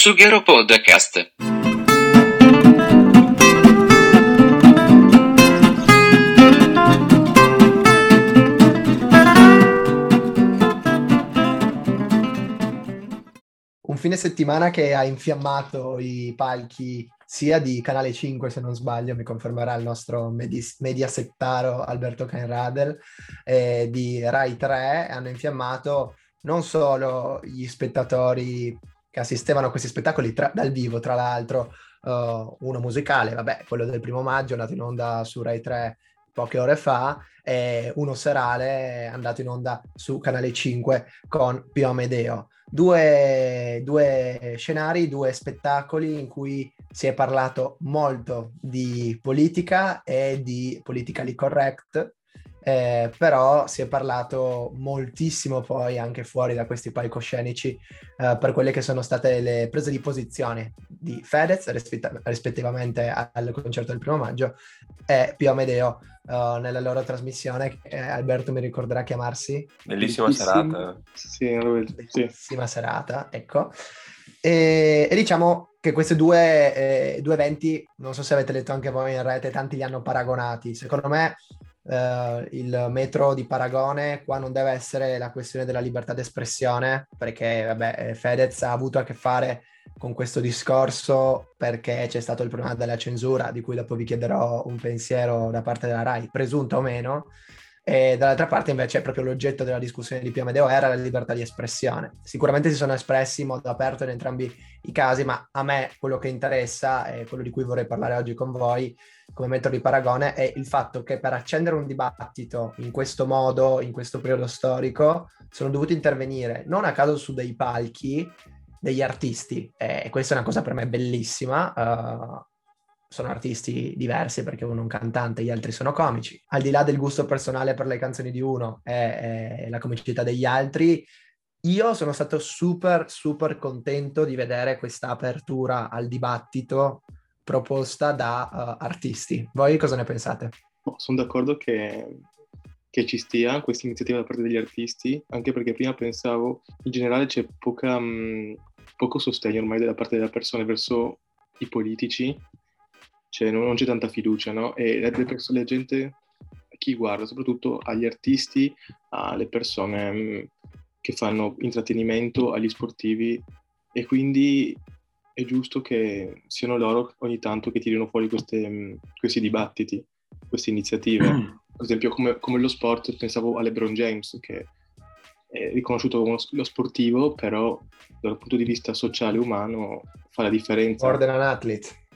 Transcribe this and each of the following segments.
Sughero Podcast. Un fine settimana che ha infiammato i palchi sia di Canale 5, se non sbaglio, mi confermerà il nostro medi- mediasettaro Alberto Cainradel, eh, di Rai 3, hanno infiammato non solo gli spettatori che assistevano a questi spettacoli tra- dal vivo, tra l'altro uh, uno musicale, vabbè, quello del primo maggio, andato in onda su Rai 3 poche ore fa, e uno serale andato in onda su Canale 5 con Pio Amedeo. Due, due scenari, due spettacoli in cui si è parlato molto di politica e di politically correct, eh, però si è parlato moltissimo poi anche fuori da questi palcoscenici eh, per quelle che sono state le prese di posizione di Fedez rispett- rispettivamente al concerto del primo maggio e Pio Amedeo uh, nella loro trasmissione eh, Alberto mi ricorderà chiamarsi? Bellissima serata. Sì, bellissima sì. serata ecco. E, e, diciamo che questi due, eh, due eventi non so se avete letto anche voi in rete tanti li hanno paragonati. Secondo me Uh, il metro di paragone qua non deve essere la questione della libertà d'espressione perché vabbè, Fedez ha avuto a che fare con questo discorso perché c'è stato il problema della censura di cui dopo vi chiederò un pensiero da parte della RAI, presunta o meno e dall'altra parte invece proprio l'oggetto della discussione di Pio Amedeo era la libertà di espressione. Sicuramente si sono espressi in modo aperto in entrambi i casi, ma a me quello che interessa e quello di cui vorrei parlare oggi con voi come metodo di paragone è il fatto che per accendere un dibattito in questo modo, in questo periodo storico, sono dovuti intervenire non a caso su dei palchi degli artisti e questa è una cosa per me bellissima. Uh, sono artisti diversi perché uno è un cantante, gli altri sono comici. Al di là del gusto personale per le canzoni di uno e, e la comicità degli altri, io sono stato super, super contento di vedere questa apertura al dibattito proposta da uh, artisti. Voi cosa ne pensate? Oh, sono d'accordo che, che, ci stia questa iniziativa da parte degli artisti, anche perché prima pensavo, in generale c'è poca, mh, poco sostegno ormai da parte delle persone verso i politici cioè non, non c'è tanta fiducia, no? E le, persone, la gente, chi guarda, soprattutto agli artisti, alle persone mh, mm, che fanno intrattenimento, agli sportivi e quindi è giusto che siano loro ogni tanto che tirino fuori queste, mh, mm, questi dibattiti, queste iniziative. Mm. Per esempio come, come, lo sport, pensavo a LeBron James che è riconosciuto come lo sportivo, però dal punto di vista sociale e umano fa la differenza. More than an athlete.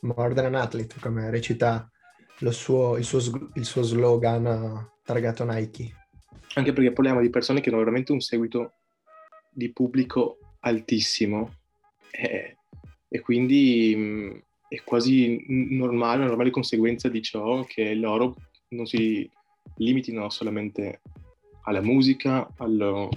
More than an athlete, come recita suo, il, suo, il, suo, slogan uh, targato Nike. Anche perché parliamo di persone che hanno veramente un seguito di pubblico altissimo e, e quindi mh, mm, è quasi normale, una normale conseguenza di ciò che loro non si limitino solamente alla musica, allo,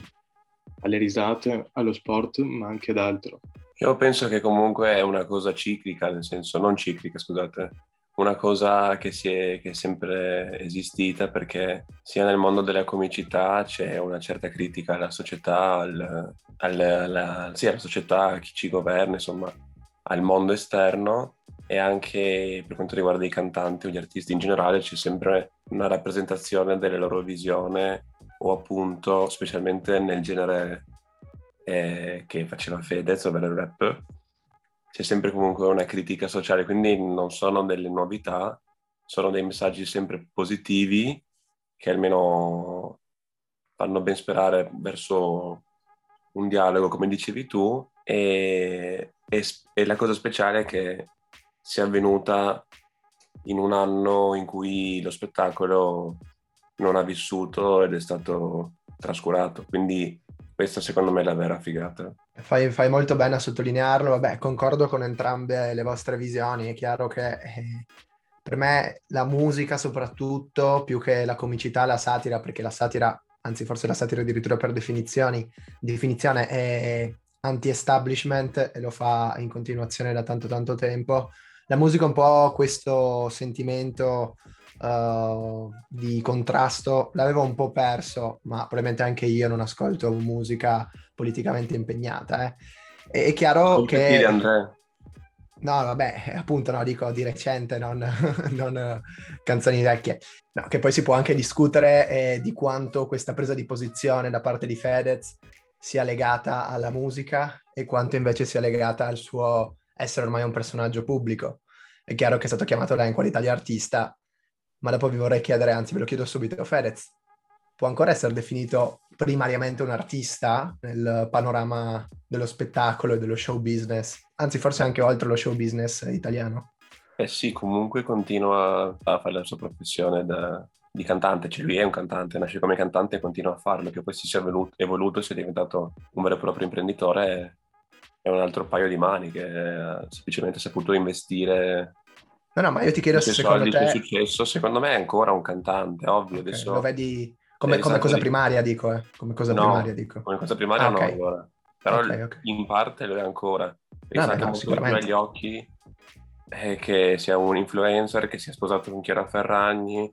alle risate, allo sport, ma anche ad altro. Io penso che comunque è una cosa ciclica, nel senso non ciclica, scusate, una cosa che, è, che è sempre esistita perché sia nel mondo della comicità c'è una certa critica alla società, al, al, alla, sì, alla società, a chi ci governa, insomma, al mondo esterno e anche per quanto riguarda i cantanti o gli artisti in generale c'è sempre una rappresentazione delle loro visioni o appunto specialmente nel genere eh, che faceva Fedez, ovvero il rap, c'è sempre comunque una critica sociale, quindi non sono delle novità, sono dei messaggi sempre positivi che almeno fanno ben sperare verso un dialogo, come dicevi tu, e, e, e la cosa speciale è che sia avvenuta in un anno in cui lo spettacolo non ha vissuto ed è stato trascurato. Quindi questa secondo me è la vera figata. Fai, fai, molto bene a sottolinearlo, vabbè, concordo con entrambe le vostre visioni, è chiaro che eh, per me la musica soprattutto, più che la comicità, la satira, perché la satira, anzi forse la satira addirittura per definizione è anti-establishment e lo fa in continuazione da tanto tanto tempo. La musica un po' questo sentimento uh, di contrasto l'avevo un po' perso, ma probabilmente anche io non ascolto musica politicamente impegnata. Eh. È, è chiaro Come che... Dire, Andrea? No, vabbè, appunto, no, dico di recente, non, non canzoni vecchie. No, che poi si può anche discutere eh, di quanto questa presa di posizione da parte di Fedez sia legata alla musica e quanto invece sia legata al suo essere ormai un personaggio pubblico. È chiaro che è stato chiamato lei in qualità di artista, ma dopo vi vorrei chiedere, anzi ve lo chiedo subito, Fedez, può ancora essere definito primariamente un artista nel panorama dello spettacolo e dello show business, anzi forse anche oltre lo show business italiano? Eh sì, comunque continua a fare la sua professione da, di cantante, cioè lui è un cantante, nasce come cantante e continua a farlo, che poi si sia evoluto, evoluto sia diventato un vero e proprio imprenditore è un altro paio di mani che ha semplicemente saputo investire No, no, ma io ti chiedo se secondo te... Il successo, secondo me è ancora un cantante, ovvio. Okay, adesso... Lo vedi come, come cosa primaria, dico, eh? Come cosa no, primaria, dico. Come cosa primaria ah, no, okay. ancora. Però okay, in parte lo è ancora. No, beh, no, sicuramente. agli occhi è che sia un influencer, che sia sposato con Chiara Ferragni,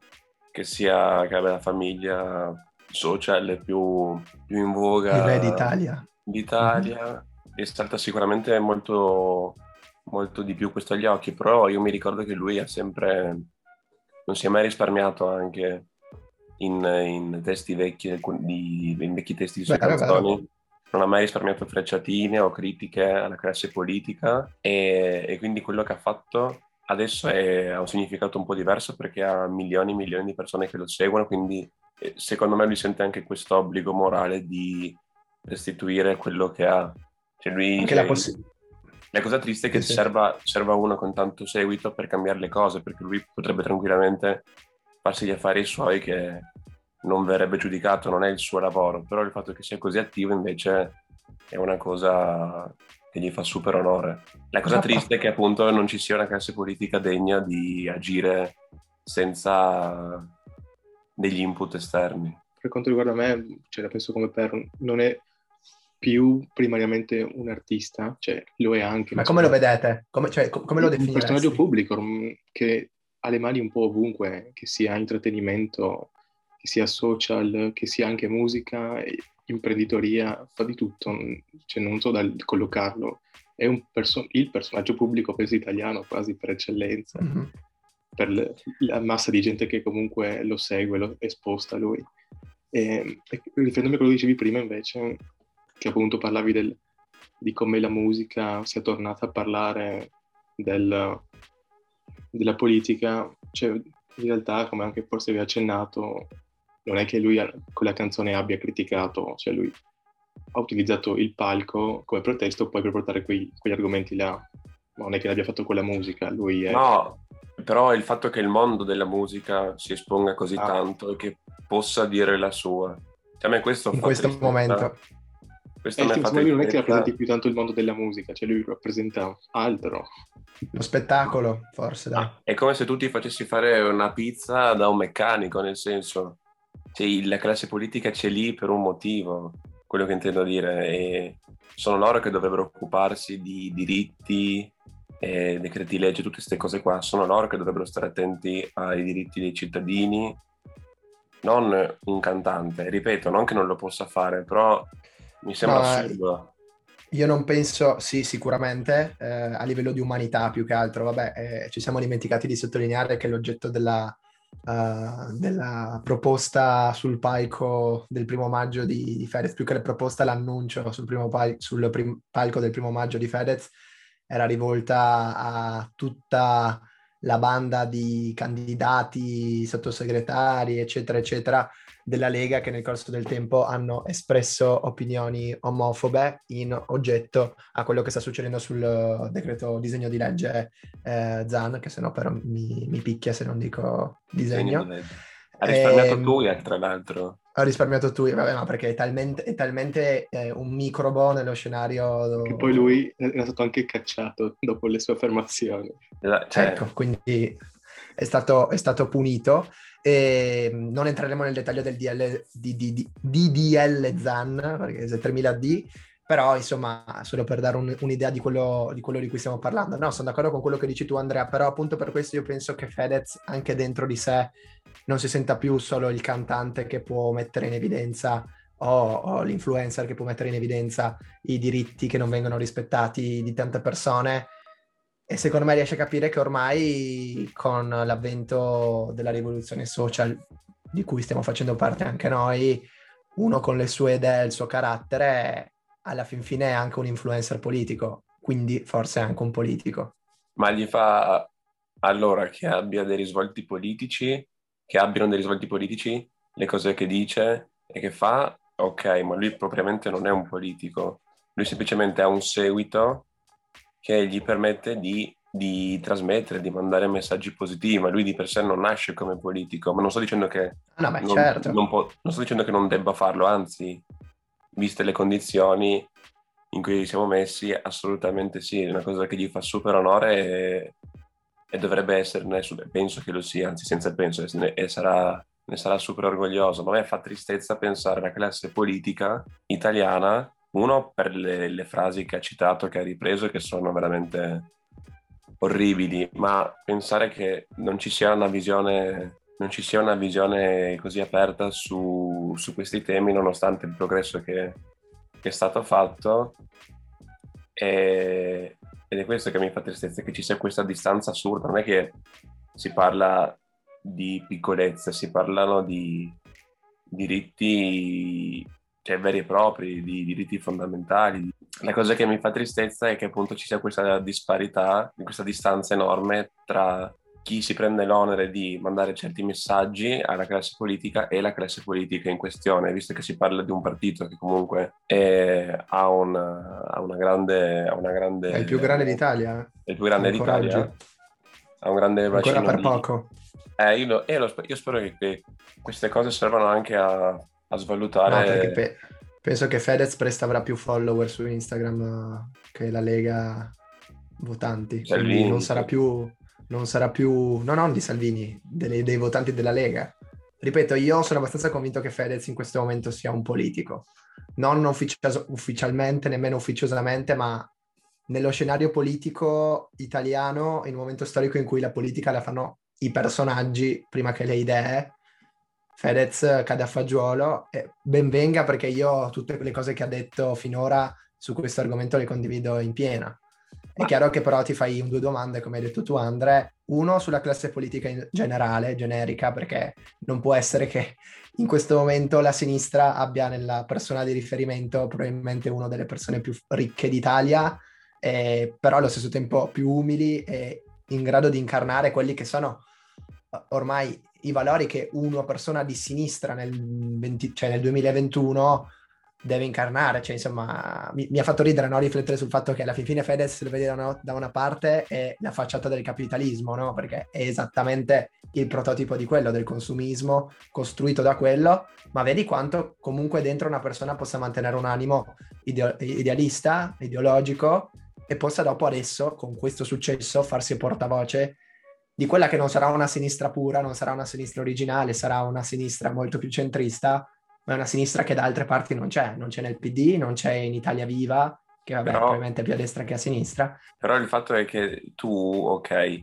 che sia che abbia la famiglia social più, più in voga d'Italia. d'Italia. Mm-hmm. E salta sicuramente molto molto di più questo agli occhi, però io mi ricordo che lui ha sempre, non si è mai risparmiato anche in, in testi vecchi, di, in vecchi testi di sue canzoni. Non ha mai risparmiato frecciatine o critiche alla classe politica e, e quindi quello che ha fatto adesso è, ha un significato un po' diverso perché ha milioni e milioni di persone che lo seguono, quindi eh, secondo me lui sente anche questo obbligo morale di restituire quello che ha. Cioè lui, anche la possibilità la cosa triste è che sì. serva, serva uno con tanto seguito per cambiare le cose, perché lui potrebbe tranquillamente farsi gli affari suoi che non verrebbe giudicato, non è il suo lavoro, però il fatto che sia così attivo invece è una cosa che gli fa super onore. La cosa esatto. triste è che appunto non ci sia una classe politica degna di agire senza degli input esterni. Per quanto riguarda me, cioè la penso come per non è più primariamente un artista, cioè lo è anche. Ma come lo vedete? Come, cioè, come lo definite? Un personaggio pubblico che ha le mani un po' ovunque, che sia intrattenimento, che sia social, che sia anche musica, imprenditoria, fa di tutto, mm, cioè non so da collocarlo. È perso- il personaggio pubblico, penso italiano, quasi per eccellenza, mm-hmm. per le, la massa di gente che comunque lo segue, lo esposta a lui. E, e riferendomi a quello che dicevi prima, invece, che appunto parlavi del, di come la musica sia tornata a parlare del, della politica, cioè in realtà, come anche forse vi ha accennato, non è che lui con la canzone abbia criticato, cioè lui ha utilizzato il palco come pretesto poi per portare quei, quegli argomenti là, non è che l'abbia fatto con la musica, lui è... No, però il fatto che il mondo della musica si esponga così ah. tanto e che possa dire la sua, cioè, a me questo in questo tristezza. momento questo eh, sì, lui non è che rappresenti più tanto il mondo della musica, cioè lui rappresenta altro. Lo spettacolo, forse. Dai. Ah, è come se tu ti facessi fare una pizza da un meccanico, nel senso, cioè, la classe politica c'è lì per un motivo, quello che intendo dire. E sono loro che dovrebbero occuparsi di diritti, eh, decreti legge, tutte queste cose qua. Sono loro che dovrebbero stare attenti ai diritti dei cittadini, non un cantante. Ripeto, non che non lo possa fare, però mi sembra no, assurdo. Io non penso, sì, sicuramente, eh, a livello di umanità più che altro, vabbè, eh, ci siamo dimenticati di sottolineare che l'oggetto della, uh, della proposta sul palco del primo maggio di, di, Fedez, più che la proposta, l'annuncio sul, primo pal- sul prim- palco del primo maggio di Fedez, era rivolta a tutta la banda di candidati, sottosegretari, eccetera, eccetera, della Lega che nel corso del tempo hanno espresso opinioni omofobe in oggetto a quello che sta succedendo sul decreto disegno di legge eh, Zan, che se no però mi, mi, picchia se non dico disegno. disegno ha risparmiato ehm, tu, tra l'altro. Ho risparmiato tu, vabbè, ma perché è talmente, è talmente eh, un microbo nello scenario. Che poi lui è stato anche cacciato dopo le sue affermazioni. Cioè... Ecco, quindi è stato, è stato punito. E non entreremo nel dettaglio del DL, DDL ZAN, perché è 3000D, però insomma, solo per dare un, un'idea di quello, di quello, di cui stiamo parlando. No, sono d'accordo con quello che dici tu Andrea, però appunto per questo io penso che Fedez anche dentro di sé non si senta più solo il cantante che può mettere in evidenza o, o l'influencer che può mettere in evidenza i diritti che non vengono rispettati di tante persone e secondo me riesce a capire che ormai con l'avvento della rivoluzione social di cui stiamo facendo parte anche noi, uno con le sue idee il suo carattere alla fin fine è anche un influencer politico, quindi forse anche un politico. Ma gli fa allora che abbia dei risvolti politici, che abbiano dei risvolti politici? Le cose che dice e che fa, ok, ma lui propriamente non è un politico, lui semplicemente ha un seguito che gli permette di, di trasmettere, di mandare messaggi positivi, ma lui di per sé non nasce come politico, ma non sto dicendo che, no, beh, non, certo. non, può, non sto dicendo che non debba farlo, anzi, viste le condizioni in cui siamo messi, assolutamente sì, è una cosa che gli fa super onore e, e dovrebbe esserne, penso che lo sia, anzi senza penso, e sarà, ne sarà super orgoglioso, ma a me fa tristezza pensare alla classe politica italiana uno per le, le, frasi che ha citato, che ha ripreso, che sono veramente orribili, ma pensare che non ci sia una visione, sia una visione così aperta su, su questi temi, nonostante il progresso che, che è stato fatto. E, ed è questo che mi fa tristezza, che ci sia questa distanza assurda. Non è che si parla di piccolezze, si parlano di diritti cioè veri e propri, di diritti fondamentali. La cosa che mi fa tristezza è che appunto ci sia questa disparità, questa distanza enorme tra chi si prende l'onere di mandare certi messaggi alla classe politica e la classe politica in questione, visto che si parla di un partito che comunque è, ha, una, ha, una grande, ha, una, grande, È il più grande d'Italia. È il più grande d'Italia. Ha un grande bacino. Ancora per di... poco. Eh, io, lo, io, lo, io spero che, che queste cose servano anche a a svalutare. No, pe- penso che Fedez presto avrà più follower su Instagram che la Lega votanti. Salvini. Non sarà più, non sarà più, no, non di Salvini, delle, dei votanti della Lega. Ripeto, io sono abbastanza convinto che Fedez in questo momento sia un politico, non uffici- ufficialmente, nemmeno ufficiosamente, ma nello scenario politico italiano, in un momento storico in cui la politica la fanno i personaggi prima che le idee, Fedez cade a fagiolo e ben venga perché io tutte le cose che ha detto finora su questo argomento le condivido in piena. È chiaro che però ti fai due domande, come hai detto tu Andre, uno sulla classe politica in generale, generica, perché non può essere che in questo momento la sinistra abbia nella persona di riferimento probabilmente una delle persone più ricche d'Italia, eh, però allo stesso tempo più umili e in grado di incarnare quelli che sono ormai i valori che una persona di sinistra nel, 20, cioè nel 2021 deve incarnare, cioè insomma mi, mi, ha fatto ridere no? riflettere sul fatto che alla fin fine Fedez lo vede da una, da una parte è la facciata del capitalismo, no? perché è esattamente il prototipo di quello, del consumismo costruito da quello, ma vedi quanto comunque dentro una persona possa mantenere un animo ideo- idealista, ideologico e possa dopo adesso con questo successo farsi portavoce di quella che non sarà una sinistra pura, non sarà una sinistra originale, sarà una sinistra molto più centrista, ma è una sinistra che da altre parti non c'è, non c'è nel PD, non c'è in Italia Viva, che vabbè, però, probabilmente è più a destra che a sinistra. Però il fatto è che tu, ok,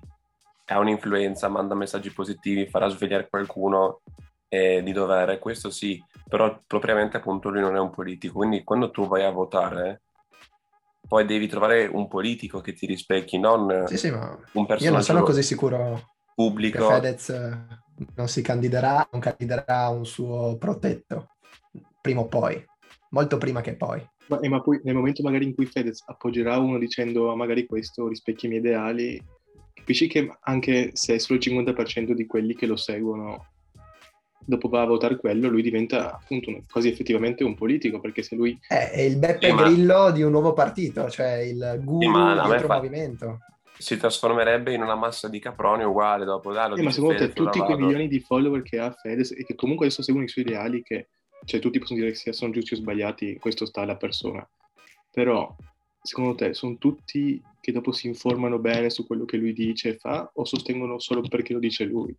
ha un'influenza, manda messaggi positivi, farà svegliare qualcuno eh, di dovere, questo sì, però propriamente appunto lui non è un politico, quindi quando tu vai a votare poi devi trovare un politico che ti rispecchi, non sì, sì, ma un personaggio Io non sono così sicuro pubblico. che Fedez non si candiderà, non candiderà un suo protetto, prima o poi, molto prima che poi. Ma, ma poi nel momento magari in cui Fedez appoggerà uno dicendo ah, magari questo rispecchia i miei ideali, capisci che anche se è solo il 50% di quelli che lo seguono dopo va a votare quello, lui diventa appunto quasi effettivamente un politico, perché se lui... È, è il Beppe sì, Grillo ma... di un nuovo partito, cioè il guru sì, dietro fa... movimento. Si trasformerebbe in una massa di caproni uguale dopo darlo. Eh, ma secondo te tutti quei milioni di follower che ha Fedez e che comunque adesso seguono i suoi ideali, che cioè, tutti possono dire che sono giusti o sbagliati, questo sta alla persona. Però, secondo te, sono tutti che dopo si informano bene su quello che lui dice e fa o sostengono solo perché lo dice lui?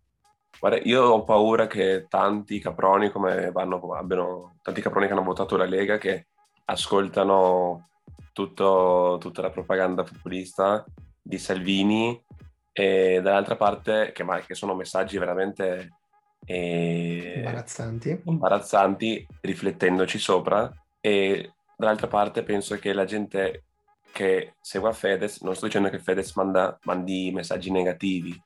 Guarda, io ho paura che tanti caproni come vanno, abbiano, tanti caproni che hanno votato la Lega che ascoltano tutto, tutta la propaganda populista di Salvini e dall'altra parte che, che sono messaggi veramente e imbarazzanti. imbarazzanti riflettendoci sopra e dall'altra parte penso che la gente che segue Fedez, non sto dicendo che Fedez manda, mandi messaggi negativi,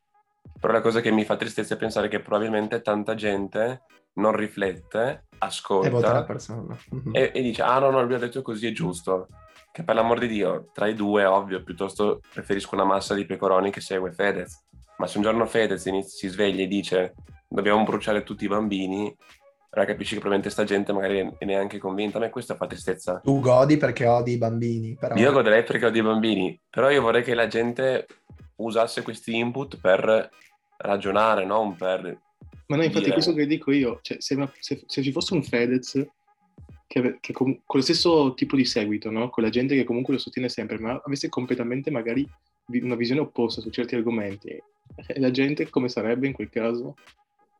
però la cosa che mi fa tristezza è pensare che probabilmente tanta gente non riflette, ascolta e, e, dice ah no no lui ha detto così è giusto. Che per l'amor di Dio tra i due ovvio piuttosto preferisco una massa di pecoroni che segue Fedez. Ma se un giorno Fedez si sveglia e dice dobbiamo bruciare tutti i bambini allora capisci che probabilmente sta gente magari è neanche convinta. A me questo fa tristezza. Tu godi perché odi i bambini. Però... Io goderei perché odi i bambini, però io vorrei che la gente usasse questi input per ragionare, non per... Ma no, infatti dire... questo che dico io, cioè, se, se, se ci fosse un Fedez che, che com- con lo stesso tipo di seguito, no? con la gente che comunque lo sostiene sempre, ma avesse completamente magari una visione opposta su certi argomenti, eh, la gente come sarebbe in quel caso?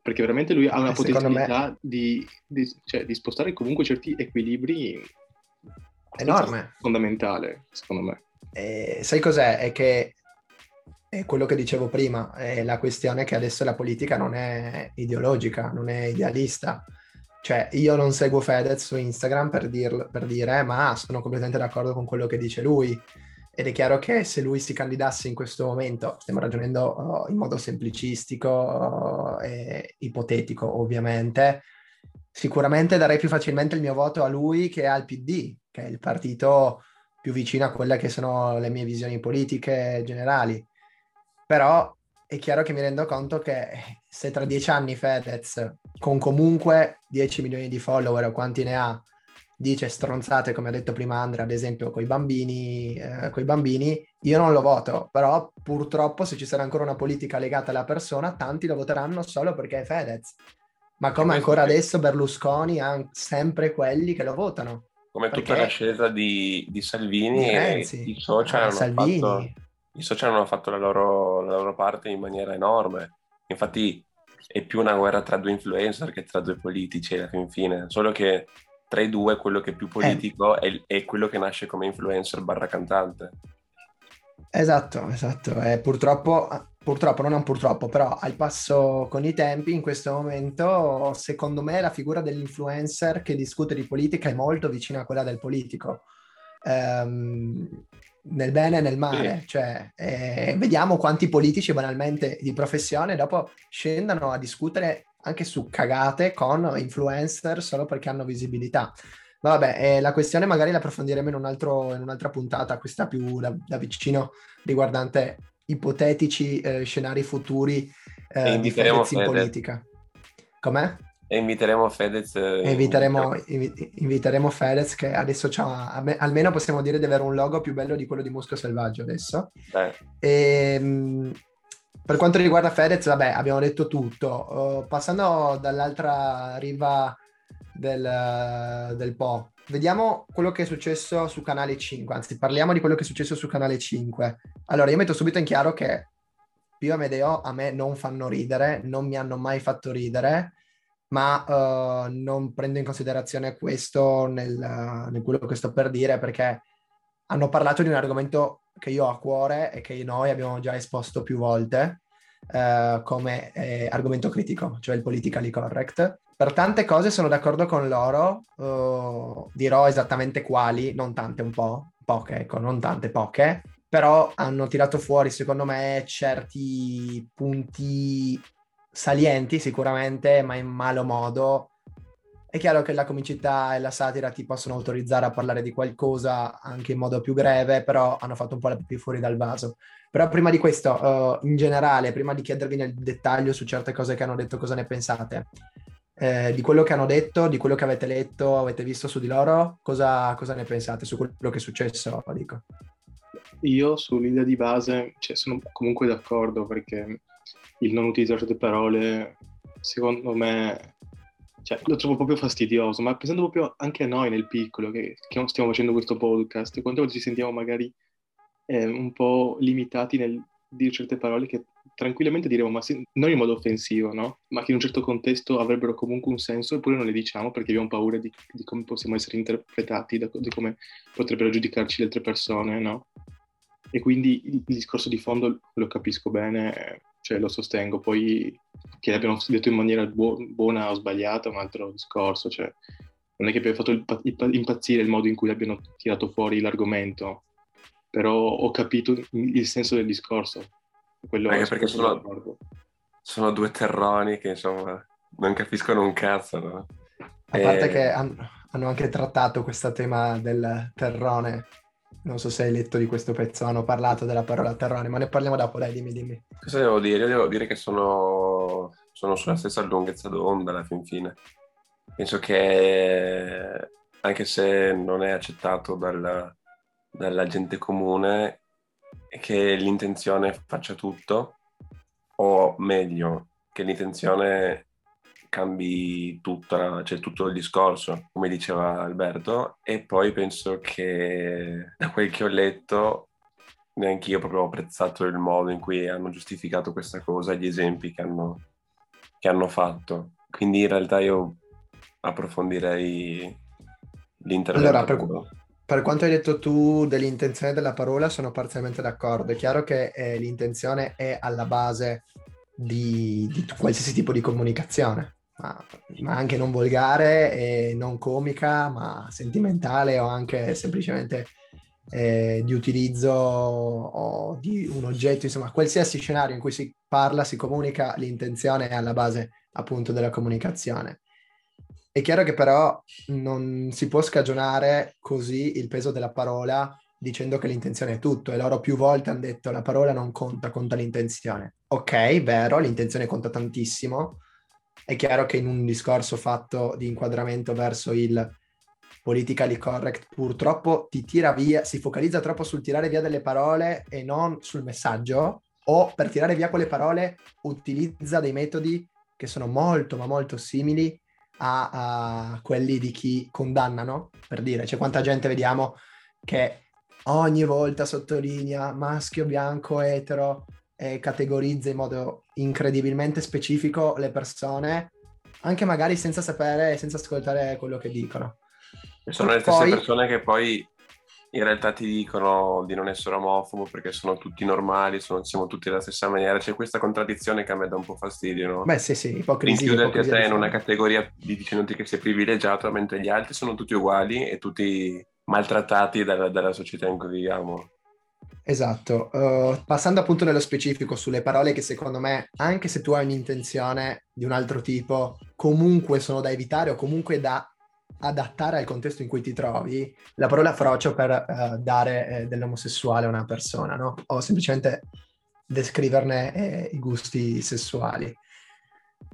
Perché veramente lui ha una eh, potenzialità me... di, di, cioè, di, spostare comunque certi equilibri enorme. fondamentale secondo me. E sai cos'è? è che è quello che dicevo prima è la questione che adesso la politica non è ideologica non è idealista. Cioè io non seguo Fedez su Instagram per, dirlo, per dire ma sono completamente d'accordo con quello che dice lui ed è chiaro che se lui si candidasse in questo momento, stiamo ragionando uh, in modo semplicistico e ipotetico ovviamente, sicuramente darei più facilmente il mio voto a lui che al PD, che è il partito più vicino a quelle che sono le mie visioni politiche generali. Però è chiaro che mi rendo conto che se tra dieci anni Fedez, con comunque 10 milioni di follower o quanti ne ha, dice stronzate, come ha detto prima Andrea, ad esempio, con i bambini, eh, coi bambini, io non lo voto, però purtroppo se ci sarà ancora una politica legata alla persona, tanti lo voteranno solo perché è Fedez. Ma come ancora adesso Berlusconi ha sempre quelli che lo votano. Come perché... tutta l'ascesa di, di Salvini, di i, social ah, Salvini. Fatto, i social hanno fatto la loro, la loro parte in maniera enorme. Infatti è più una guerra tra due influencer che tra due politici alla fin fine, solo che tra i due quello che è più politico eh. è, è, quello che nasce come influencer barra cantante. Esatto, esatto. Eh, purtroppo, purtroppo, non purtroppo, però al passo con i tempi in questo momento, secondo me la figura dell'influencer che discute di politica è molto vicina a quella del politico. Um, nel bene e nel male, sì. cioè eh, vediamo quanti politici banalmente di professione dopo scendano a discutere anche su cagate con influencer solo perché hanno visibilità. Ma vabbè, eh, la questione magari la approfondiremo in, un altro, in un'altra puntata, questa più da, da vicino, riguardante ipotetici eh, scenari futuri eh, di Fedez in politica. Com'è? E inviteremo Fedez. E inviteremo, inviteremo Fedez che adesso c'ha, almeno possiamo dire di avere un logo più bello di quello di Muschio Selvaggio adesso. Eh. E, per quanto riguarda Fedez, vabbè, abbiamo detto tutto. Uh, passando dall'altra riva del, del Po, vediamo quello che è successo su Canale 5, anzi parliamo di quello che è successo su Canale 5. Allora, io metto subito in chiaro che Pio e Amedeo a me non fanno ridere, non mi hanno mai fatto ridere, ma uh, non prendo in considerazione questo nel, nel quello che sto per dire perché hanno parlato di un argomento che io ho a cuore e che noi abbiamo già esposto più volte eh, come eh, argomento critico, cioè il politically correct. Per tante cose sono d'accordo con loro, uh, dirò esattamente quali, non tante, un po', poche, ecco, non tante, poche, però hanno tirato fuori, secondo me, certi punti salienti sicuramente, ma in malo modo, è chiaro che la comicità e la satira ti possono autorizzare a parlare di qualcosa anche in modo più breve, però hanno fatto un po' la più fuori dal vaso. Però prima di questo, uh, in generale, prima di chiedervi nel dettaglio su certe cose che hanno detto, cosa ne pensate? Eh, di quello che hanno detto, di quello che avete letto, avete visto su di loro, cosa, cosa ne pensate su quello che è successo? Dico. Io sull'idea di base cioè, sono comunque d'accordo perché il non utilizzare certe parole, secondo me, cioè, lo trovo proprio fastidioso, ma pensando proprio anche a noi nel piccolo, che, che stiamo facendo questo podcast, quante volte ci sentiamo magari eh, un po' limitati nel dire certe parole che tranquillamente diremo, ma se, non in modo offensivo, no? Ma che in un certo contesto avrebbero comunque un senso, eppure non le diciamo perché abbiamo paura di, di come possiamo essere interpretati, da, di come potrebbero giudicarci le altre persone, no? E quindi il, il discorso di fondo lo capisco bene, cioè lo sostengo, poi che l'abbiano detto in maniera bu- buona o sbagliata è un altro discorso, cioè non è che abbia fatto impazzire il modo in cui abbiano tirato fuori l'argomento, però ho capito il senso del discorso. Quello Anche perché sono, sono, due terroni che insomma non capiscono un cazzo, no? A parte e... che hanno, hanno anche trattato questo tema del terrone non so se hai letto di questo pezzo, hanno parlato della parola terrone, ma ne parliamo dopo, dai, dimmi, dimmi. Cosa devo dire? Io devo dire che sono, sono sulla stessa lunghezza d'onda alla fin fine. Penso che anche se non è accettato dalla, dalla gente comune, che l'intenzione faccia tutto, o meglio, che l'intenzione cambi tutta, cioè tutto il discorso, come diceva Alberto, e poi penso che da quel che ho letto neanche io proprio ho apprezzato il modo in cui hanno giustificato questa cosa, gli esempi che hanno, che hanno fatto. Quindi in realtà io approfondirei l'intervento. Allora, per, per, quanto hai detto tu dell'intenzione della parola, sono parzialmente d'accordo. È chiaro che eh, l'intenzione è alla base di, di qualsiasi tipo di comunicazione ma, ma, anche non volgare e non comica, ma sentimentale o anche semplicemente eh, di utilizzo di un oggetto, insomma, qualsiasi scenario in cui si parla, si comunica, l'intenzione è alla base appunto della comunicazione. È chiaro che però non si può scagionare così il peso della parola dicendo che l'intenzione è tutto e loro più volte hanno detto la parola non conta, conta l'intenzione. Ok, vero, l'intenzione conta tantissimo, è chiaro che in un discorso fatto di inquadramento verso il politically correct purtroppo ti tira via, si focalizza troppo sul tirare via delle parole e non sul messaggio o per tirare via quelle parole utilizza dei metodi che sono molto ma molto simili a, a quelli di chi condannano, per dire, c'è quanta gente vediamo che ogni volta sottolinea maschio, bianco, etero, e categorizza in modo incredibilmente specifico le persone, anche magari senza sapere senza ascoltare quello che dicono. E sono le stesse poi... persone che poi in realtà ti dicono di non essere omofobo perché sono tutti normali, sono, siamo tutti della stessa maniera. C'è questa contraddizione che a me dà un po' fastidio, no? Beh, sì, sì, ipocrisia. Rinchiuderti a te in una categoria di dicendoti che sei privilegiato, mentre gli altri sono tutti uguali e tutti maltrattati dalla, dalla società in cui viviamo. Esatto, uh, passando appunto nello specifico sulle parole che secondo me, anche se tu hai un'intenzione di un altro tipo, comunque sono da evitare o comunque da adattare al contesto in cui ti trovi, la parola frocio per uh, dare eh, dell'omosessuale a una persona, no? O semplicemente descriverne eh, i gusti sessuali.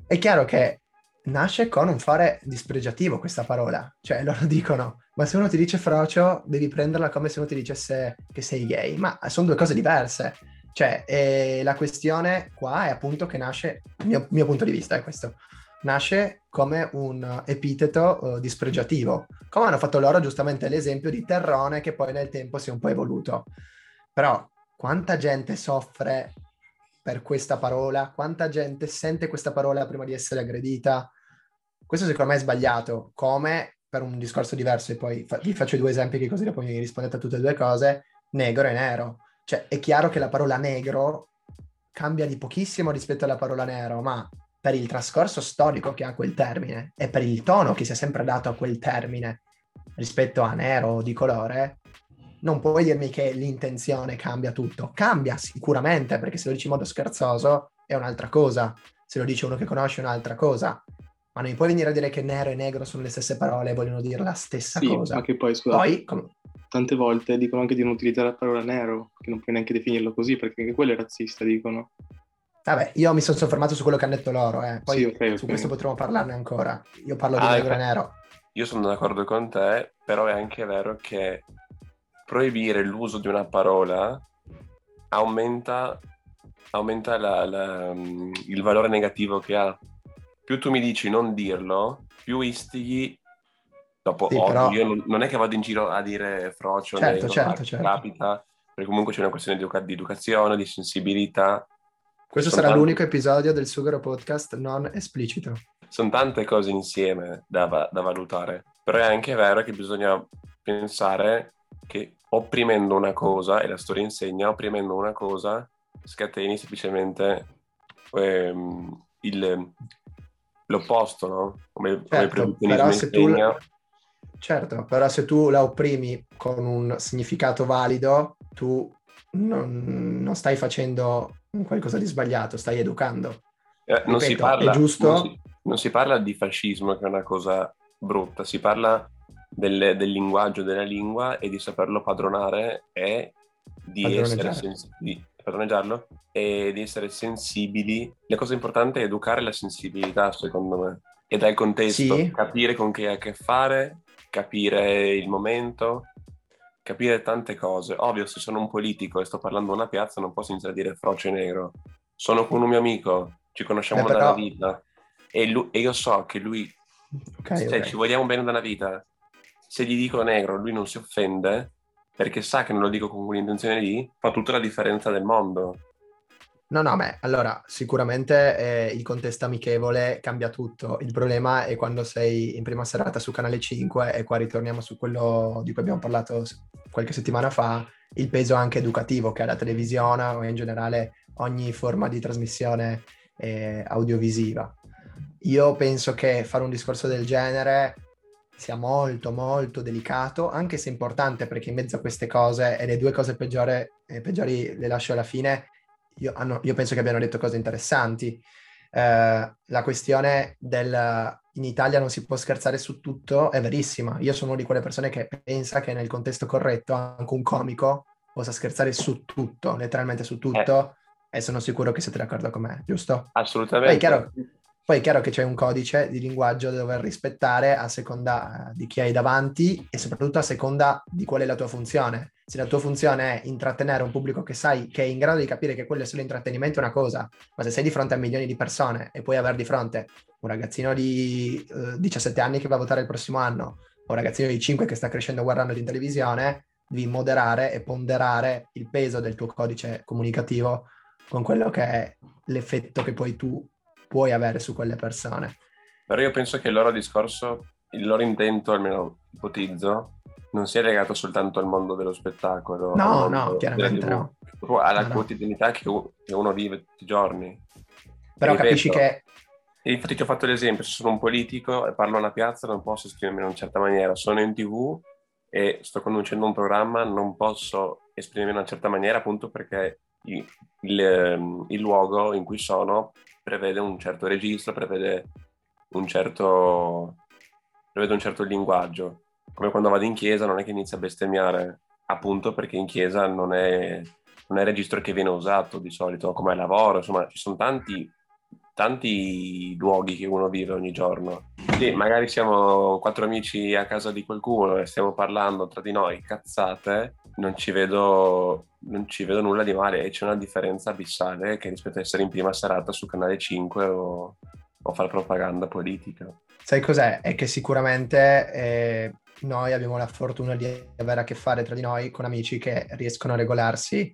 È chiaro che nasce con un fare dispregiativo questa parola, cioè loro dicono ma se uno ti dice frocio devi prenderla come se uno ti dicesse che sei gay, ma sono due cose diverse. Cioè, eh, la questione qua è appunto che nasce, il mio, mio, punto di vista è questo, nasce come un epiteto uh, dispregiativo, come hanno fatto loro giustamente l'esempio di terrone che poi nel tempo si è un po' evoluto. Però quanta gente soffre per questa parola, quanta gente sente questa parola prima di essere aggredita, questo secondo me è sbagliato, come per un discorso diverso, e poi fa- vi faccio due esempi che così dopo mi rispondete a tutte e due cose, negro e nero. Cioè è chiaro che la parola negro cambia di pochissimo rispetto alla parola nero, ma per il trascorso storico che ha quel termine e per il tono che si è sempre dato a quel termine rispetto a nero o di colore, non puoi dirmi che l'intenzione cambia tutto. Cambia sicuramente, perché se lo dici in modo scherzoso è un'altra cosa, se lo dice uno che conosce è un'altra cosa ma non mi puoi venire a dire che nero e negro sono le stesse parole e vogliono dire la stessa sì, cosa. ma che poi, scusa, poi, com- tante volte dicono anche di non utilizzare la parola nero, che non puoi neanche definirlo così, perché anche quello è razzista, dicono. Vabbè, io mi sono soffermato su quello che hanno detto loro, eh. poi sì, okay, su okay. questo potremo parlarne ancora. Io parlo ah, di negro e nero. Io sono d'accordo con te, però è anche vero che proibire l'uso di una parola aumenta, aumenta la, la, il valore negativo che ha più tu mi dici non dirlo, più istighi. Dopo, sì, però... io non, non, è che vado in giro a dire frocio, certo, negro, certo, certo. capita, perché comunque c'è una questione di, educa- di educazione, di sensibilità. Questo sarà tante... l'unico episodio del Sugaro Podcast non esplicito. Sono tante cose insieme da, da valutare, però è anche vero che bisogna pensare che opprimendo una cosa, e la storia insegna, opprimendo una cosa, scateni semplicemente ehm, il, l'opposto, no? Come, certo, come però se tu, certo, però se tu la opprimi con un significato valido, tu non, non stai facendo qualcosa di sbagliato, stai educando. Eh, non, Ripeto, si parla, giusto... non, si, non, si parla, di fascismo, che è una cosa brutta, si parla del, del linguaggio della lingua e di saperlo padronare e di essere sensibili padroneggiarlo e di essere sensibili. La cosa importante è educare la sensibilità, secondo me, e dal contesto, sì. capire con chi hai a che fare, capire il momento, capire tante cose. Ovvio, se sono un politico e sto parlando a una piazza, non posso iniziare a dire froce negro. Sono con un mio amico, ci conosciamo eh, dalla vita e, lui, e, io so che lui, okay, cioè, okay. ci vogliamo bene da una vita. Se gli dico negro, lui non si offende perché sa che non lo dico con quell'intenzione lì, fa tutta la differenza del mondo. No, no, beh, allora sicuramente eh, il contesto amichevole cambia tutto. Il problema è quando sei in prima serata su Canale 5 e qua ritorniamo su quello di cui abbiamo parlato qualche settimana fa, il peso anche educativo che ha la televisione o in generale ogni forma di trasmissione eh, audiovisiva. Io penso che fare un discorso del genere sia molto molto delicato, anche se importante perché in mezzo a queste cose, e le due cose peggiori, eh, peggiori le lascio alla fine, io, hanno, io, penso che abbiano detto cose interessanti. Eh, la questione del in Italia non si può scherzare su tutto è verissima. Io sono una di quelle persone che pensa che nel contesto corretto anche un comico possa scherzare su tutto, letteralmente su tutto, eh. e sono sicuro che siete d'accordo con me, giusto? Assolutamente. Poi, chiaro, poi è chiaro che c'è un codice di linguaggio da dover rispettare a seconda eh, di chi hai davanti e soprattutto a seconda di qual è la tua funzione. Se la tua funzione è intrattenere un pubblico che sai che è in grado di capire che quello è solo intrattenimento è una cosa, ma se sei di fronte a milioni di persone e puoi avere di fronte un ragazzino di eh, 17 anni che va a votare il prossimo anno o un ragazzino di 5 che sta crescendo guardando in televisione, devi moderare e ponderare il peso del tuo codice comunicativo con quello che è l'effetto che poi tu puoi avere su quelle persone. Però io penso che il loro discorso, il loro intento, almeno ipotizzo, non sia legato soltanto al mondo dello spettacolo. No, no, chiaramente no. Alla no, quotidianità che, uno vive tutti i giorni. Però ripeto, capisci che... Infatti ti ho fatto l'esempio, se sono un politico e parlo a una piazza non posso esprimermi in una certa maniera, sono in tv e sto conducendo un programma, non posso esprimermi in una certa maniera appunto perché il, il, ehm, il luogo in cui sono prevede un certo registro, prevede un certo, prevede un certo linguaggio. Come quando vado in chiesa non è che inizia a bestemmiare, appunto perché in chiesa non è, non è il registro che viene usato di solito, come lavoro, insomma ci sono tanti, tanti luoghi che uno vive ogni giorno. Sì, magari siamo quattro amici a casa di qualcuno e stiamo parlando tra di noi, cazzate, non ci vedo, non ci vedo nulla di male e c'è una differenza abissale che rispetto a essere in prima serata su Canale 5 o, o fare propaganda politica. Sai cos'è? È che sicuramente eh, noi abbiamo la fortuna di avere a che fare tra di noi con amici che riescono a regolarsi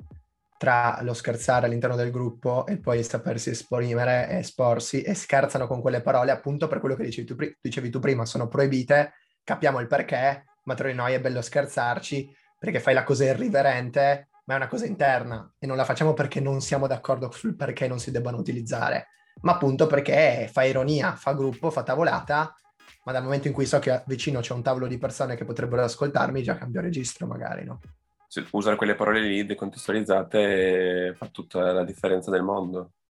tra lo scherzare all'interno del gruppo e poi sapersi esprimere e esporsi e scherzano con quelle parole appunto per quello che dicevi tu, dicevi tu prima, sono proibite, capiamo il perché, ma tra di noi è bello scherzarci perché fai la cosa irriverente, ma è una cosa interna e non la facciamo perché non siamo d'accordo sul perché non si debbano utilizzare, ma appunto perché fa ironia, fa gruppo, fa tavolata, ma dal momento in cui so che vicino c'è un tavolo di persone che potrebbero ascoltarmi, già cambio registro magari, no? Usare quelle parole lì decontestualizzate fa tutta la differenza del mondo.